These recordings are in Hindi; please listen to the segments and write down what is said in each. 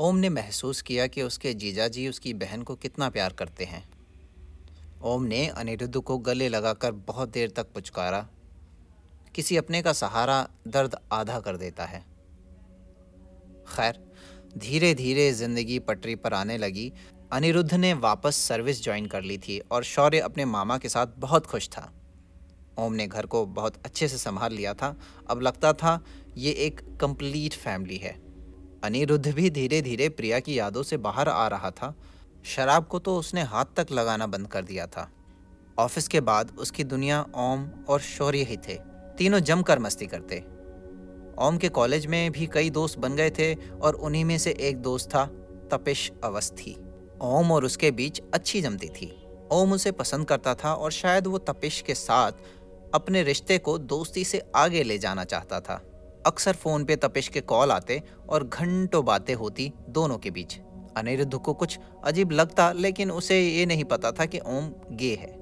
ओम ने महसूस किया कि उसके जीजा जी उसकी बहन को कितना प्यार करते हैं। ओम ने अनिरुद्ध को गले लगाकर बहुत देर तक पुचकारा। किसी अपने का सहारा दर्द आधा कर देता है। खैर धीरे धीरे ज़िंदगी पटरी पर आने लगी। अनिरुद्ध ने वापस सर्विस ज्वाइन कर ली थी और शौर्य अपने मामा के साथ बहुत खुश था। ओम ने घर को बहुत अच्छे से संभाल लिया था। अब लगता था, ये एक कंप्लीट फैमिली है। अनिरुद्ध भी धीरे धीरे प्रिया की यादों से बाहर आ रहा था। शराब को तो उसने हाथ तक लगाना बंद कर दिया था। ऑफ़िस के बाद उसकी दुनिया ओम और शौर्य ही थे। तीनों जमकर मस्ती करते। ओम के कॉलेज में भी कई दोस्त बन गए थे और उन्हीं में से एक दोस्त था तपिश अवस्थी। ओम और उसके बीच अच्छी जमती थी। ओम उसे पसंद करता था और शायद वो तपिश के साथ अपने रिश्ते को दोस्ती से आगे ले जाना चाहता था। अक्सर फ़ोन पे तपिश के कॉल आते और घंटों बातें होती दोनों के बीच। अनिरुद्ध को कुछ अजीब लगता, लेकिन उसे ये नहीं पता था कि ओम गे है।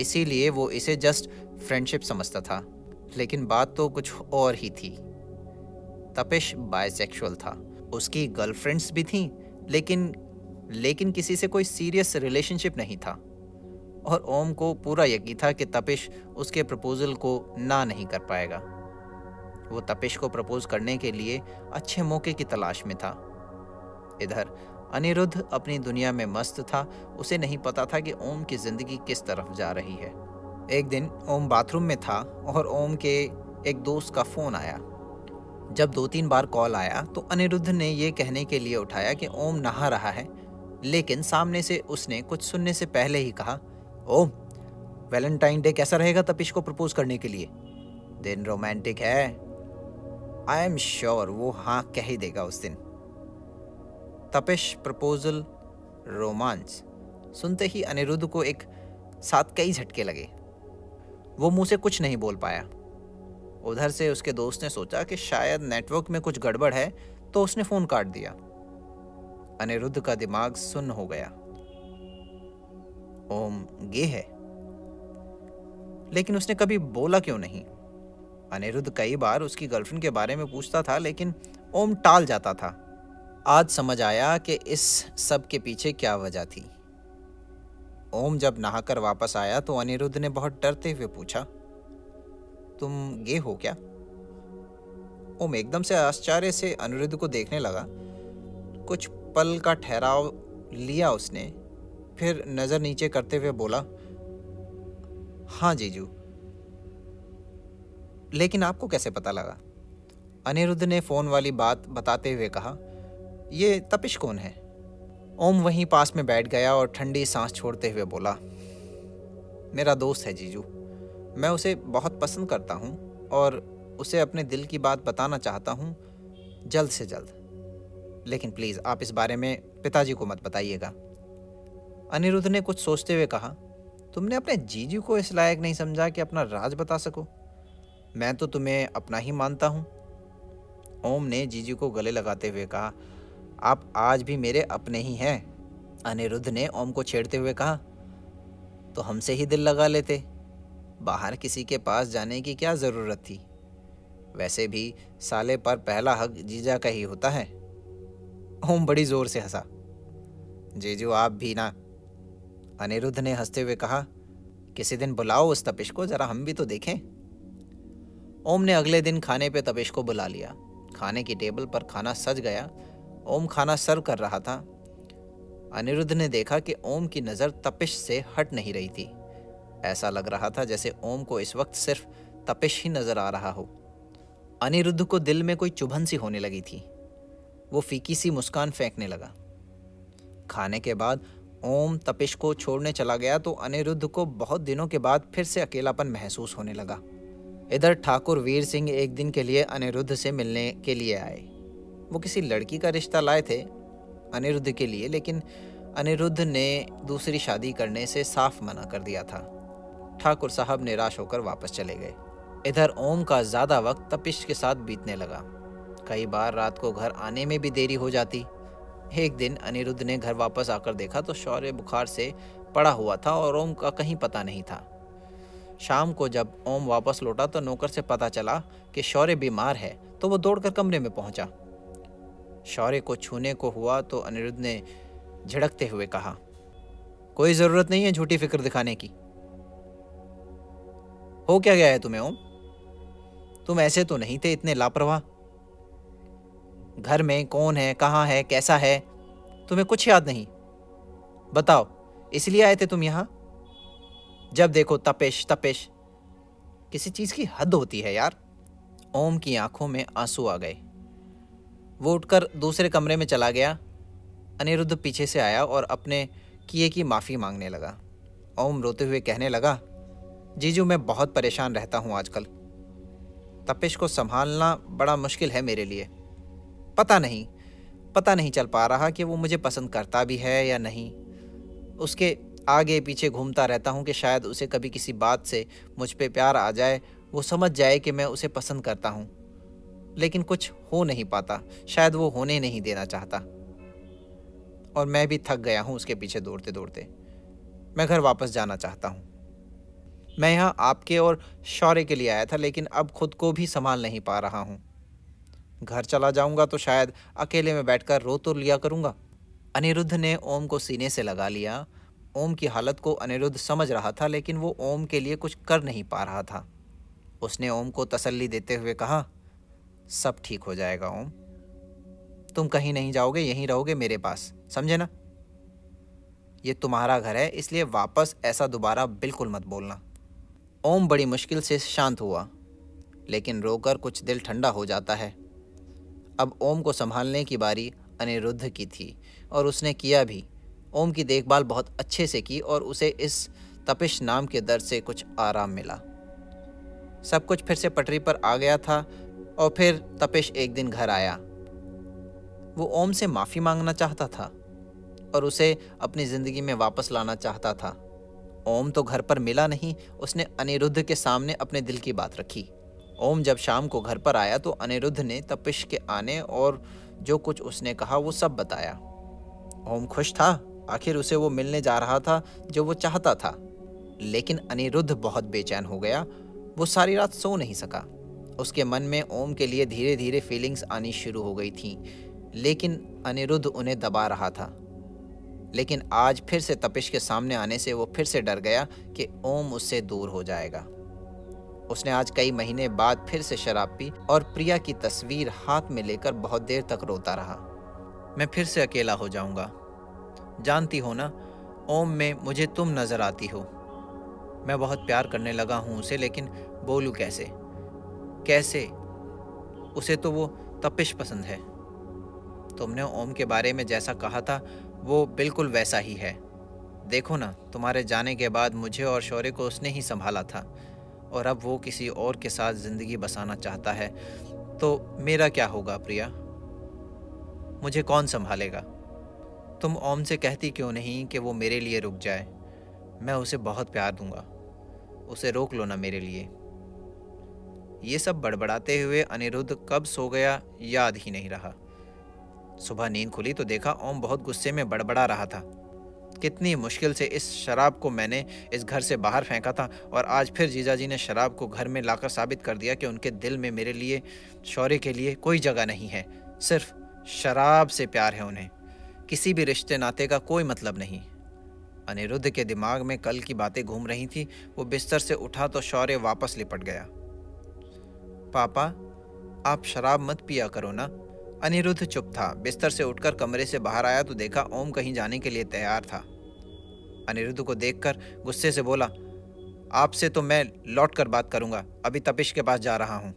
इसीलिए वो इसे जस्ट फ्रेंडशिप समझता था, लेकिन बात तो कुछ और ही थी। तपिश बायसेक्सुअल था। उसकी गर्लफ्रेंड्स भी थीं, लेकिन लेकिन किसी से कोई सीरियस रिलेशनशिप नहीं था। और ओम को पूरा यकीन था कि तपिश उसके प्रपोजल को ना नहीं कर पाएगा। वो तपिश को प्रपोज करने के लिए अच्छे मौके की तलाश में था। इधर, अनिरुद्ध अपनी दुनिया में मस्त था, उसे नहीं पता था कि ओम की ज़िंदगी किस तरफ़ जा रही है। एक दिन ओम बाथरूम में था और ओम के एक दोस्त का फ़ोन आया। जब दो तीन बार कॉल आया तो अनिरुद्ध ने यह कहने के लिए उठाया कि ओम नहा रहा है, लेकिन सामने से उसने कुछ सुनने से पहले ही कहा, ओम, वैलेंटाइन डे कैसा रहेगा तपिश को प्रपोज करने के लिए? दिन रोमांटिक है आई एम श्योर वो हाँ कह ही देगा उस दिन। तपिश प्रपोजल रोमांस सुनते ही अनिरुद्ध को एक साथ कई झटके लगे। वो मुँह से कुछ नहीं बोल पाया। उधर से उसके दोस्त ने सोचा कि शायद नेटवर्क में कुछ गड़बड़ है तो उसने फ़ोन काट दिया। अनिरुद्ध का दिमाग सुन्न हो गया। ओम गे है। लेकिन उसने कभी बोला क्यों नहीं? अनिरुद्ध कई बार उसकी गर्लफ्रेंड के बारे में पूछता था, लेकिन ओम टाल जाता था। आज समझ आया कि इस सब के पीछे क्या वजह थी। ओम जब नहाकर वापस आया तो अनिरुद्ध ने बहुत डरते हुए पूछा, तुम गे हो क्या? ओम एकदम से आश्चर्य से अनिरुद्ध को देखने लगा। कुछ पल का ठहराव लिया उसने, फिर नज़र नीचे करते हुए बोला हाँ जीजू लेकिन आपको कैसे पता लगा? अनिरुद्ध ने फ़ोन वाली बात बताते हुए कहा, ये तपिश कौन है? ओम वहीं पास में बैठ गया और ठंडी सांस छोड़ते हुए बोला, मेरा दोस्त है जीजू। मैं उसे बहुत पसंद करता हूँ और उसे अपने दिल की बात बताना चाहता हूँ जल्द से जल्द। लेकिन प्लीज़, आप इस बारे में पिताजी को मत बताइएगा। अनिरुद्ध ने कुछ सोचते हुए कहा, तुमने अपने जीजू को इस लायक नहीं समझा कि अपना राज बता सको? मैं तो तुम्हें अपना ही मानता हूँ। ओम ने जीजू को गले लगाते हुए कहा, आप आज भी मेरे अपने ही हैं। अनिरुद्ध ने ओम को छेड़ते हुए कहा तो हमसे ही दिल लगा लेते। बाहर किसी के पास जाने की क्या ज़रूरत थी? वैसे भी साले पर पहला हक जीजा का ही होता है। ओम बड़ी ज़ोर से हंसा, जीजू आप भी ना। अनिरुद्ध ने हँसते हुए कहा, किसी दिन बुलाओ उस तपिश को, जरा हम भी तो देखें। ओम ने अगले दिन खाने पे तपिश को बुला लिया। खाने की टेबल पर खाना सज गया। ओम खाना सर्व कर रहा था। अनिरुद्ध ने देखा कि ओम की नज़र तपिश से हट नहीं रही थी। ऐसा लग रहा था जैसे ओम को इस वक्त सिर्फ़ तपिश ही नज़र आ रहा हो। अनिरुद्ध को दिल में कोई चुभन सी होने लगी थी। वो फीकी सी मुस्कान फेंकने लगा। खाने के बाद ओम तपिश को छोड़ने चला गया तो अनिरुद्ध को बहुत दिनों के बाद फिर से अकेलापन महसूस होने लगा। इधर ठाकुर वीर सिंह एक दिन के लिए अनिरुद्ध से मिलने के लिए आए। वो किसी लड़की का रिश्ता लाए थे, अनिरुद्ध के लिए, लेकिन अनिरुद्ध ने दूसरी शादी करने से साफ़ मना कर दिया था। ठाकुर साहब निराश होकर वापस चले गए। इधर ओम का ज़्यादा वक्त तपिश के साथ बीतने लगा। कई बार रात को घर आने में भी देरी हो जाती। एक दिन अनिरुद्ध ने घर वापस आकर देखा तो शौर्य बुखार से पड़ा हुआ था और ओम का कहीं पता नहीं था। शाम को जब ओम वापस लौटा तो नौकर से पता चला कि शौर्य बीमार है तो वो दौड़कर कमरे में पहुँचा। शौर्य को छूने को हुआ तो अनिरुद्ध ने झिड़कते हुए कहा, कोई ज़रूरत नहीं है झूठी फ़िक्र दिखाने की। हो क्या गया है तुम्हें, ओम? तुम ऐसे तो नहीं थे इतने लापरवाह। घर में कौन है, कहाँ है, कैसा है, तुम्हें कुछ याद नहीं। बताओ, इसलिए आए थे तुम यहाँ? जब देखो तपेश तपेश। किसी चीज़ की हद होती है यार। ओम की आँखों में आँसू आ गए। वो उठकर दूसरे कमरे में चला गया। अनिरुद्ध पीछे से आया और अपने किए की माफ़ी मांगने लगा। ओम रोते हुए कहने लगा, जीजू, मैं बहुत परेशान रहता हूँ आजकल। तपिश को संभालना बड़ा मुश्किल है मेरे लिए। पता नहीं पता नहीं चल पा रहा कि वो मुझे पसंद करता भी है या नहीं। उसके आगे पीछे घूमता रहता हूँ कि शायद उसे कभी किसी बात से मुझ पर प्यार आ जाए, वो समझ जाए कि मैं उसे पसंद करता हूँ। लेकिन कुछ हो नहीं पाता, शायद वो होने नहीं देना चाहता। और मैं भी थक गया हूँ उसके पीछे दौड़ते दौड़ते। मैं घर वापस जाना चाहता हूँ। मैं यहाँ आपके और शौर्य के लिए आया था, लेकिन अब खुद को भी संभाल नहीं पा रहा हूँ। घर चला जाऊँगा तो शायद अकेले में बैठकर रो तो लिया करूँगा। अनिरुद्ध ने ओम को सीने से लगा लिया ओम की हालत को अनिरुद्ध समझ रहा था, लेकिन वो ओम के लिए कुछ कर नहीं पा रहा था। उसने ओम को तसल्ली देते हुए कहा, सब ठीक हो जाएगा, ओम। तुम कहीं नहीं जाओगे, यहीं रहोगे मेरे पास, समझे ना? ये तुम्हारा घर है, इसलिए वापस ऐसा दोबारा बिल्कुल मत बोलना। ओम बड़ी मुश्किल से शांत हुआ, लेकिन रोकर कुछ दिल ठंडा हो जाता है। अब ओम को संभालने की बारी अनिरुद्ध की थी, और उसने किया भी। ओम की देखभाल बहुत अच्छे से की और उसे इस तपिश नाम के दर्द से कुछ आराम मिला। सब कुछ फिर से पटरी पर आ गया था और फिर तपिश एक दिन घर आया। वो ओम से माफ़ी मांगना चाहता था और उसे अपनी ज़िंदगी में वापस लाना चाहता था। ओम तो घर पर मिला नहीं, उसने अनिरुद्ध के सामने अपने दिल की बात रखी। ओम जब शाम को घर पर आया तो अनिरुद्ध ने तपिश के आने और जो कुछ उसने कहा वो सब बताया। ओम खुश था आखिर उसे वो मिलने जा रहा था जो वो चाहता था। लेकिन अनिरुद्ध बहुत बेचैन हो गया। वो सारी रात सो नहीं सका। उसके मन में ओम के लिए धीरे धीरे फीलिंग्स आनी शुरू हो गई थी। लेकिन अनिरुद्ध उन्हें दबा रहा था। लेकिन आज फिर से तपिश के सामने आने से वो फिर से डर गया कि ओम उससे दूर हो जाएगा। उसने आज कई महीने बाद फिर से शराब पी और प्रिया की तस्वीर हाथ में लेकर बहुत देर तक रोता रहा। मैं फिर से अकेला हो जाऊँगा। जानती हो ना? ओम में मुझे तुम नज़र आती हो। मैं बहुत प्यार करने लगा हूँ उसे, लेकिन बोलूँ कैसे? कैसे? उसे तो वो तपिश पसंद है। तुमने ओम के बारे में जैसा कहा था, वो बिल्कुल वैसा ही है। देखो ना, तुम्हारे जाने के बाद मुझे और शौर्य को उसने ही संभाला था। और अब वो किसी और के साथ ज़िंदगी बसाना चाहता है। तो मेरा क्या होगा प्रिया? मुझे कौन संभालेगा? तुम ओम से कहती क्यों नहीं कि वो मेरे लिए रुक जाए? मैं उसे बहुत प्यार दूँगा। उसे रोक लो ना मेरे लिए। ये सब बड़बड़ाते हुए अनिरुद्ध कब सो गया याद ही नहीं रहा। सुबह नींद खुली तो देखा ओम बहुत गुस्से में बड़बड़ा रहा था। कितनी मुश्किल से इस शराब को मैंने इस घर से बाहर फेंका था और आज फिर जीजा जी ने शराब को घर में लाकर साबित कर दिया कि उनके दिल में मेरे लिए, शौर्य के लिए कोई जगह नहीं है। सिर्फ़ शराब से प्यार है उन्हें। किसी भी रिश्ते नाते का कोई मतलब नहीं। अनिरुद्ध के दिमाग में कल की बातें घूम रही थी, वो बिस्तर से उठा तो शौर्य वापस लिपट गया। पापा, आप शराब मत पिया करो ना। अनिरुद्ध चुप था, बिस्तर से उठकर कमरे से बाहर आया तो देखा ओम कहीं जाने के लिए तैयार था। अनिरुद्ध को देखकर गुस्से से बोला, आपसे तो मैं लौट कर बात करूँगा, अभी तपिश के पास जा रहा हूँ।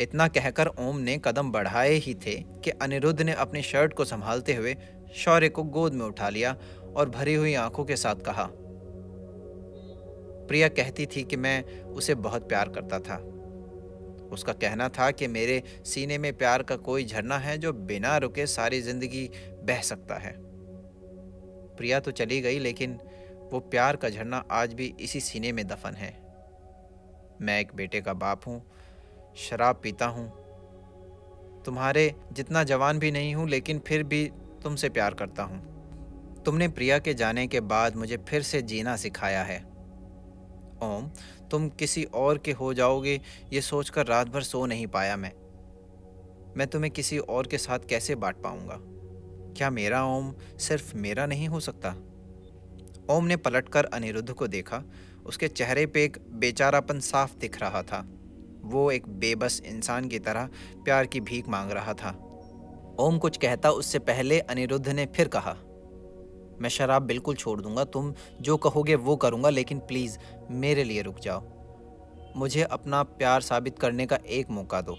इतना कहकर ओम ने कदम बढ़ाए ही थे कि अनिरुद्ध ने अपनी शर्ट को संभालते हुए शौर्य को गोद में उठा लिया और भरी हुई आँखों के साथ कहा, प्रिया कहती थी कि मैं उसे बहुत प्यार करता था। उसका कहना था कि मेरे सीने में प्यार का कोई झरना है जो बिना रुके सारी ज़िंदगी बह सकता है। प्रिया तो चली गई, लेकिन वो प्यार का झरना आज भी इसी सीने में दफन है। मैं एक बेटे का बाप हूँ, शराब पीता हूँ। तुम्हारे जितना जवान भी नहीं हूँ, लेकिन फिर भी तुमसे प्यार करता हूँ। तुमने प्रिया के जाने के बाद मुझे फिर से जीना सिखाया है। ओम, तुम किसी और के हो जाओगे, ये सोचकर रात भर सो नहीं पाया मैं। मैं तुम्हें किसी और के साथ कैसे बांट पाऊँगा? क्या मेरा ओम सिर्फ़ मेरा नहीं हो सकता? ओम ने पलटकर अनिरुद्ध को देखा। उसके चेहरे पे एक बेचारापन साफ़ दिख रहा था। वो एक बेबस इंसान की तरह प्यार की भीख मांग रहा था। ओम कुछ कहता उससे पहले अनिरुद्ध ने फिर कहा, मैं शराब बिल्कुल छोड़ दूँगा, तुम जो कहोगे वो करूँगा, लेकिन प्लीज़ मेरे लिए रुक जाओ। मुझे अपना प्यार साबित करने का एक मौका दो।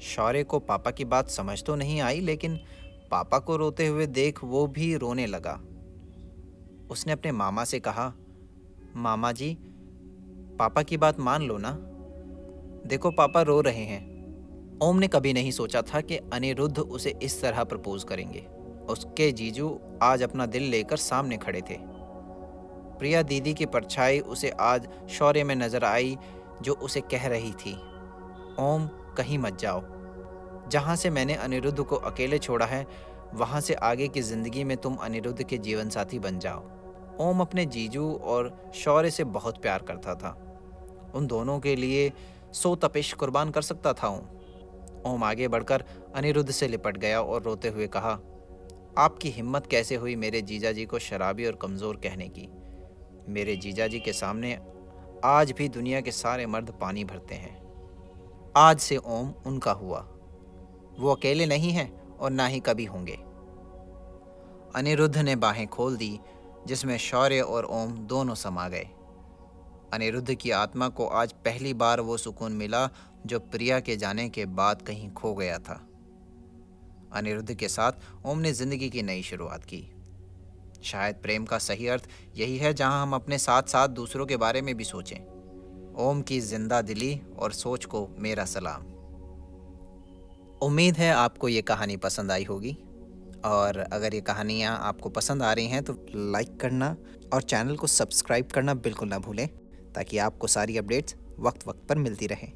शौर्य को पापा की बात समझ तो नहीं आई, लेकिन पापा को रोते हुए देख वो भी रोने लगा। उसने अपने मामा से कहा, मामा जी, पापा की बात मान लो ना? देखो पापा रो रहे हैं। ओम ने कभी नहीं सोचा था कि अनिरुद्ध उसे इस तरह प्रपोज करेंगे। उसके जीजू आज अपना दिल लेकर सामने खड़े थे। प्रिया दीदी की परछाई उसे आज शौर्य में नज़र आई, जो उसे कह रही थी, ओम, कहीं मत जाओ। जहाँ से मैंने अनिरुद्ध को अकेले छोड़ा है, वहाँ से आगे की ज़िंदगी में तुम अनिरुद्ध के जीवन साथी बन जाओ। ओम अपने जीजू और शौर्य से बहुत प्यार करता था। उन दोनों के लिए सो तपिश कुर्बान कर सकता था ओम। ओम आगे बढ़कर अनिरुद्ध से लिपट गया और रोते हुए कहा, आपकी हिम्मत कैसे हुई मेरे जीजा जी को शराबी और कमज़ोर कहने की? मेरे जीजा जी के सामने आज भी दुनिया के सारे मर्द पानी भरते हैं। आज से ओम उनका हुआ। वो अकेले नहीं हैं और ना ही कभी होंगे। अनिरुद्ध ने बाहें खोल दी, जिसमें शौर्य और ओम दोनों समा गए। अनिरुद्ध की आत्मा को आज पहली बार वो सुकून मिला जो प्रिया के जाने के बाद कहीं खो गया था। अनिरुद्ध के साथ ओम ने ज़िंदगी की नई शुरुआत की। शायद प्रेम का सही अर्थ यही है जहाँ हम अपने साथ साथ दूसरों के बारे में भी सोचें। ओम की ज़िंदा दिली और सोच को मेरा सलाम। उम्मीद है आपको ये कहानी पसंद आई होगी। और अगर ये कहानियाँ आपको पसंद आ रही हैं तो लाइक करना और चैनल को सब्सक्राइब करना बिल्कुल ना भूलें, ताकि आपको सारी अपडेट्स वक्त वक्त पर मिलती रहें।